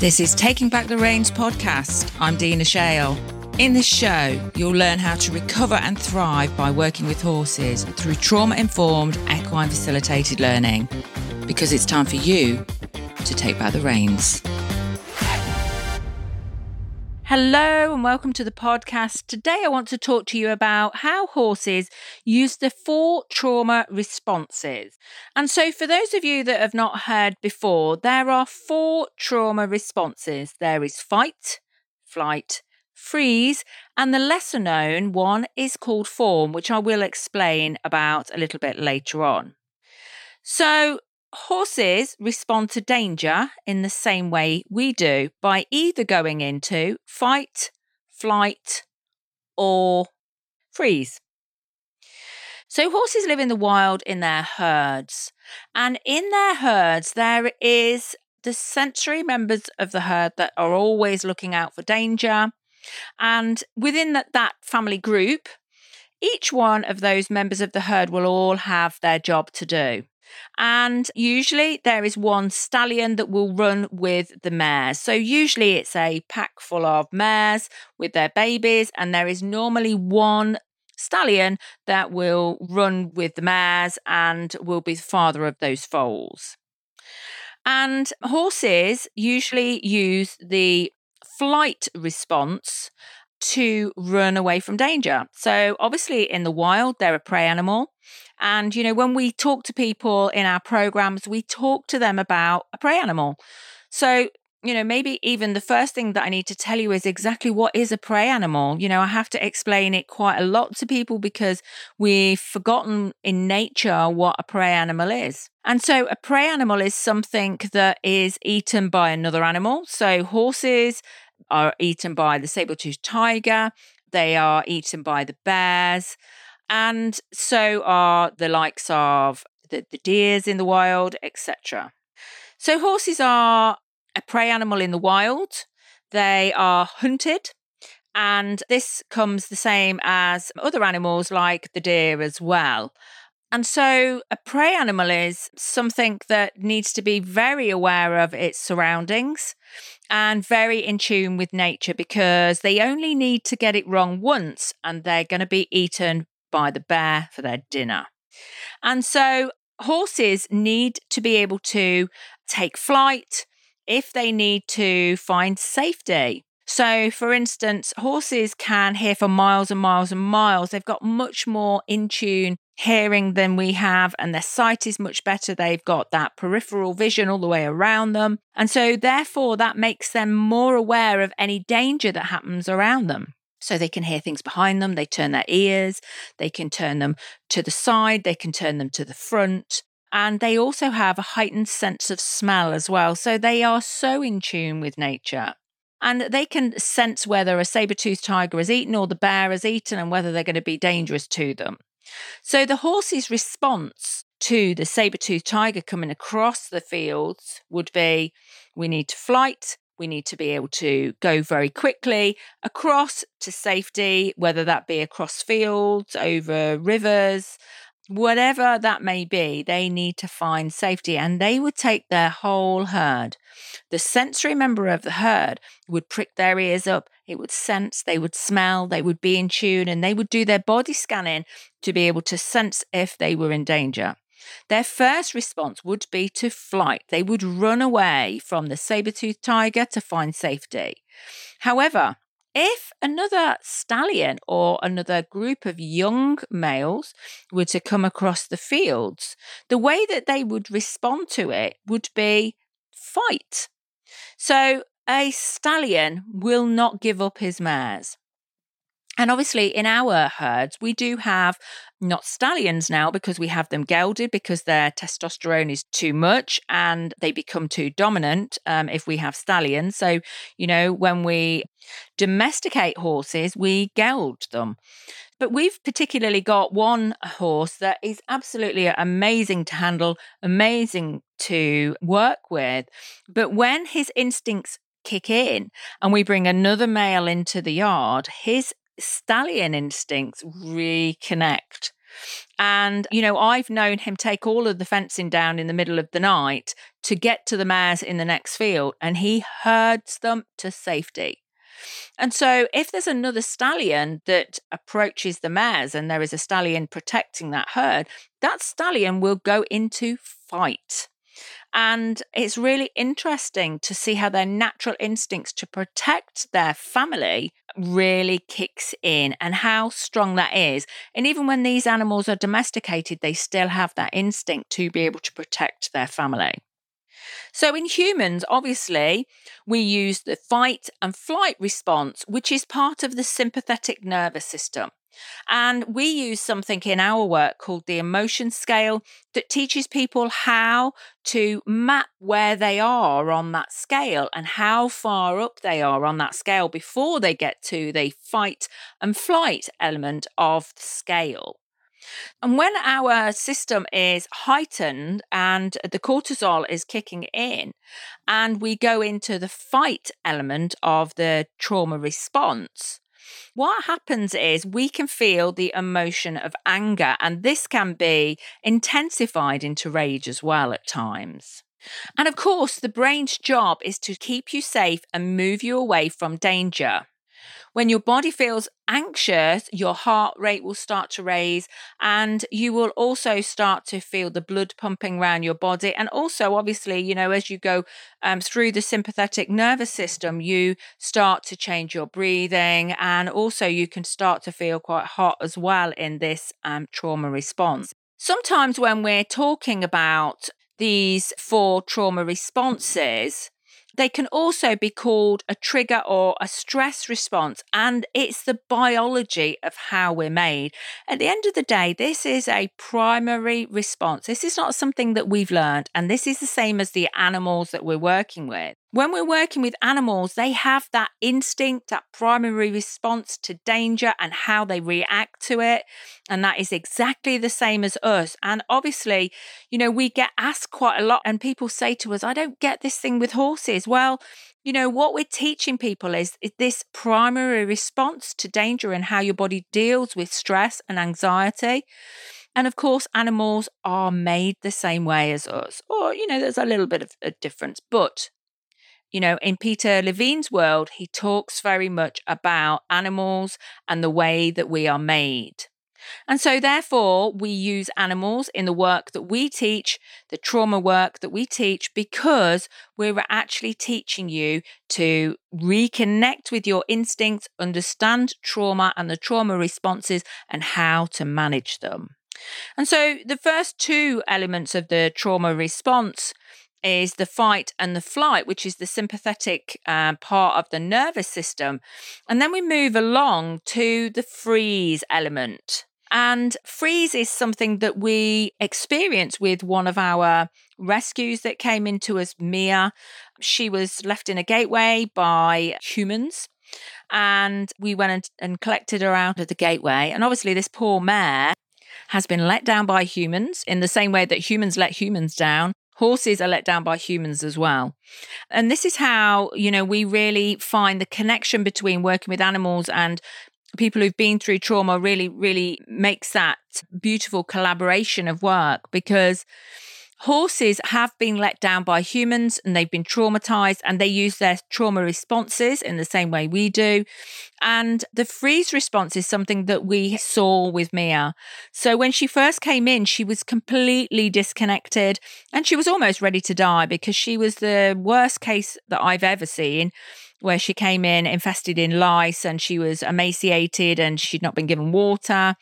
This is Taking Back the Reins podcast. I'm Dina Shale. In this show, you'll learn how to recover and thrive by working with horses through trauma informed equine facilitated learning. Because it's time for you to take back the reins. Hello and welcome to the podcast. Today I want to talk to you about how horses use the four trauma responses. And so, for those of you that have not heard before, there are four trauma responses there is fight, flight, freeze, and the lesser known one is called fawn, which I will explain about a little bit later on. So, Horses respond to danger in the same way we do by either going into fight, flight, or freeze. So, horses live in the wild in their herds, and in their herds, there is the sensory members of the herd that are always looking out for danger. And within that, that family group, each one of those members of the herd will all have their job to do. And usually there is one stallion that will run with the mares. So usually it's a pack full of mares with their babies, and there is normally one stallion that will run with the mares and will be the father of those foals. And horses usually use the flight response to run away from danger. So, obviously, in the wild, they're a prey animal. And, you know, when we talk to people in our programs, we talk to them about a prey animal. So, you know, maybe even the first thing that I need to tell you is exactly what is a prey animal. You know, I have to explain it quite a lot to people because we've forgotten in nature what a prey animal is. And so a prey animal is something that is eaten by another animal. So horses are eaten by the saber-toothed tiger, they are eaten by the bears. And so are the likes of the, the deers in the wild, etc. So horses are a prey animal in the wild. They are hunted. And this comes the same as other animals like the deer as well. And so a prey animal is something that needs to be very aware of its surroundings and very in tune with nature because they only need to get it wrong once and they're going to be eaten by the bear for their dinner. And so horses need to be able to take flight if they need to find safety. So, for instance, horses can hear for miles and miles and miles. They've got much more in tune hearing than we have, and their sight is much better. They've got that peripheral vision all the way around them. And so, therefore, that makes them more aware of any danger that happens around them. So they can hear things behind them, they turn their ears, they can turn them to the side, they can turn them to the front. And they also have a heightened sense of smell as well. So they are so in tune with nature. And they can sense whether a saber toothed tiger has eaten or the bear has eaten and whether they're going to be dangerous to them. So the horse's response to the saber toothed tiger coming across the fields would be we need to flight, we need to be able to go very quickly across to safety, whether that be across fields, over rivers, whatever that may be, they need to find safety and they would take their whole herd. The sensory member of the herd would prick their ears up, it would sense, they would smell, they would be in tune, and they would do their body scanning to be able to sense if they were in danger. Their first response would be to flight. They would run away from the saber toothed tiger to find safety. However, if another stallion or another group of young males were to come across the fields, the way that they would respond to it would be fight. So a stallion will not give up his mares. And obviously, in our herds, we do have not stallions now because we have them gelded because their testosterone is too much and they become too dominant um, if we have stallions. So, you know, when we domesticate horses, we geld them. But we've particularly got one horse that is absolutely amazing to handle, amazing to work with. But when his instincts kick in and we bring another male into the yard, his stallion instincts reconnect. And, you know, I've known him take all of the fencing down in the middle of the night to get to the mares in the next field, and he herds them to safety. And so, if there's another stallion that approaches the mares and there is a stallion protecting that herd, that stallion will go into fight. And it's really interesting to see how their natural instincts to protect their family really kicks in and how strong that is. And even when these animals are domesticated, they still have that instinct to be able to protect their family. So, in humans, obviously, we use the fight and flight response, which is part of the sympathetic nervous system. And we use something in our work called the emotion scale that teaches people how to map where they are on that scale and how far up they are on that scale before they get to the fight and flight element of the scale. And when our system is heightened and the cortisol is kicking in, and we go into the fight element of the trauma response, what happens is we can feel the emotion of anger, and this can be intensified into rage as well at times. And of course, the brain's job is to keep you safe and move you away from danger. When your body feels anxious, your heart rate will start to raise, and you will also start to feel the blood pumping around your body. And also, obviously, you know, as you go um, through the sympathetic nervous system, you start to change your breathing, and also you can start to feel quite hot as well in this um, trauma response. Sometimes, when we're talking about these four trauma responses, they can also be called a trigger or a stress response, and it's the biology of how we're made. At the end of the day, this is a primary response. This is not something that we've learned, and this is the same as the animals that we're working with. When we're working with animals, they have that instinct, that primary response to danger and how they react to it. And that is exactly the same as us. And obviously, you know, we get asked quite a lot, and people say to us, I don't get this thing with horses. Well, you know, what we're teaching people is, is this primary response to danger and how your body deals with stress and anxiety. And of course, animals are made the same way as us, or, you know, there's a little bit of a difference, but you know, in Peter Levine's world, he talks very much about animals and the way that we are made. And so, therefore, we use animals in the work that we teach, the trauma work that we teach, because we're actually teaching you to reconnect with your instincts, understand trauma and the trauma responses, and how to manage them. And so, the first two elements of the trauma response is the fight and the flight, which is the sympathetic uh, part of the nervous system. And then we move along to the freeze element. And freeze is something that we experience with one of our rescues that came into us, Mia. She was left in a gateway by humans. And we went and, and collected her out of the gateway. And obviously, this poor mare has been let down by humans in the same way that humans let humans down horses are let down by humans as well. And this is how, you know, we really find the connection between working with animals and people who've been through trauma really, really makes that beautiful collaboration of work because Horses have been let down by humans and they've been traumatized and they use their trauma responses in the same way we do. And the freeze response is something that we saw with Mia. So when she first came in, she was completely disconnected and she was almost ready to die because she was the worst case that I've ever seen where she came in infested in lice and she was emaciated and she'd not been given water.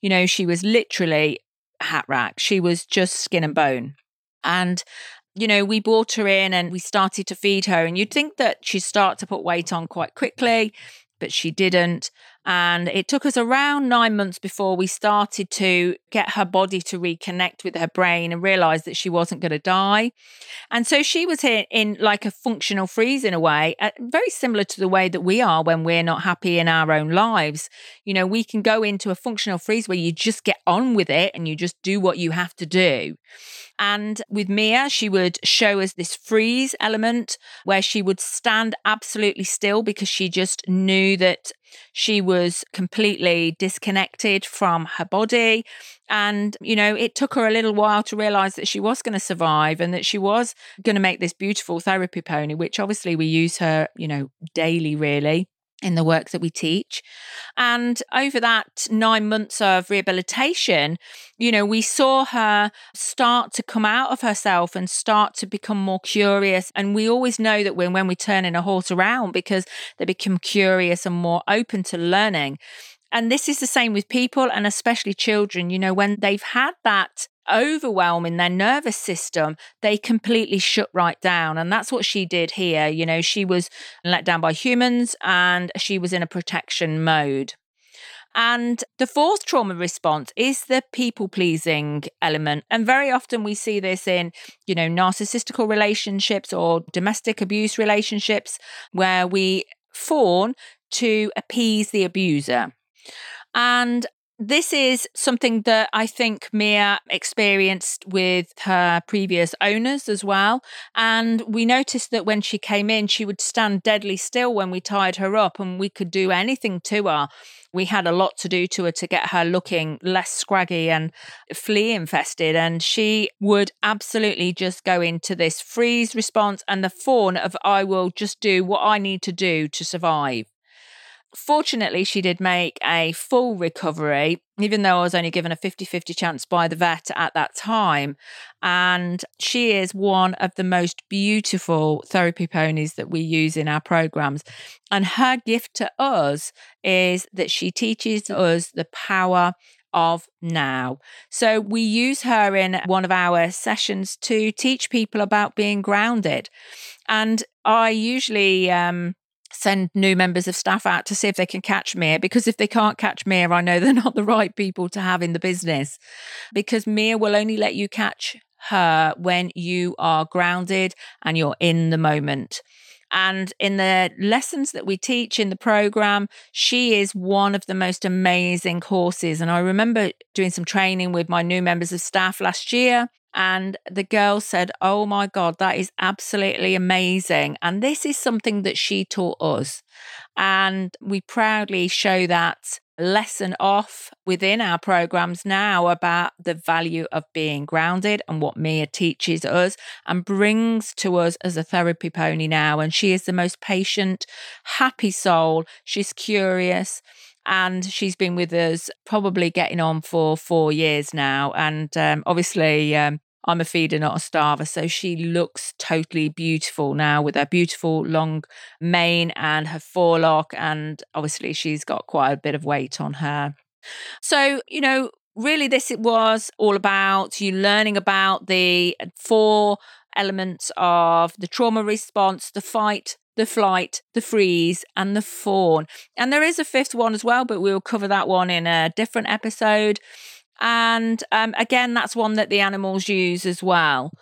You know, she was literally hat rack. She was just skin and bone. And you know, we brought her in and we started to feed her, and you'd think that she'd start to put weight on quite quickly, but she didn't. And it took us around nine months before we started to get her body to reconnect with her brain and realize that she wasn't going to die. And so she was here in like a functional freeze in a way, uh, very similar to the way that we are when we're not happy in our own lives. You know, we can go into a functional freeze where you just get on with it and you just do what you have to do. And with Mia, she would show us this freeze element where she would stand absolutely still because she just knew that She was completely disconnected from her body. And, you know, it took her a little while to realize that she was going to survive and that she was going to make this beautiful therapy pony, which obviously we use her, you know, daily, really in the work that we teach. And over that nine months of rehabilitation, you know, we saw her start to come out of herself and start to become more curious. And we always know that when, when we turn in a horse around because they become curious and more open to learning. And this is the same with people and especially children. You know, when they've had that overwhelm in their nervous system, they completely shut right down. And that's what she did here. You know, she was let down by humans and she was in a protection mode. And the fourth trauma response is the people pleasing element. And very often we see this in, you know, narcissistical relationships or domestic abuse relationships where we fawn to appease the abuser. And this is something that I think Mia experienced with her previous owners as well. And we noticed that when she came in, she would stand deadly still when we tied her up and we could do anything to her. We had a lot to do to her to get her looking less scraggy and flea infested. And she would absolutely just go into this freeze response and the fawn of, I will just do what I need to do to survive. Fortunately, she did make a full recovery, even though I was only given a 50 50 chance by the vet at that time. And she is one of the most beautiful therapy ponies that we use in our programs. And her gift to us is that she teaches us the power of now. So we use her in one of our sessions to teach people about being grounded. And I usually um, send new members of staff out to see if they can catch Mia because if they can't catch Mia, I know they're not the right people to have in the business because Mia will only let you catch her when you are grounded and you're in the moment. And in the lessons that we teach in the program, she is one of the most amazing horses. And I remember doing some training with my new members of staff last year. And the girl said, Oh my God, that is absolutely amazing. And this is something that she taught us. And we proudly show that lesson off within our programs now about the value of being grounded and what Mia teaches us and brings to us as a therapy pony now. And she is the most patient, happy soul. She's curious and she's been with us probably getting on for four years now. And um, obviously, um, I'm a feeder, not a starver. So she looks totally beautiful now with her beautiful long mane and her forelock. And obviously, she's got quite a bit of weight on her. So, you know, really, this it was all about you learning about the four elements of the trauma response, the fight, the flight, the freeze, and the fawn. And there is a fifth one as well, but we'll cover that one in a different episode. And um, again, that's one that the animals use as well.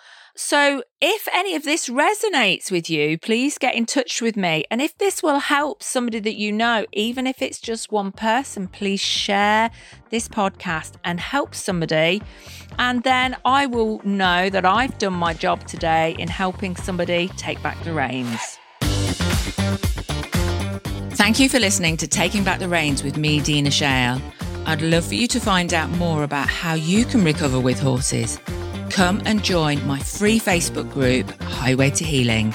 So, if any of this resonates with you, please get in touch with me. And if this will help somebody that you know, even if it's just one person, please share this podcast and help somebody. And then I will know that I've done my job today in helping somebody take back the reins. Thank you for listening to Taking Back the Reins with me, Dina Shale. I'd love for you to find out more about how you can recover with horses. Come and join my free Facebook group, Highway to Healing.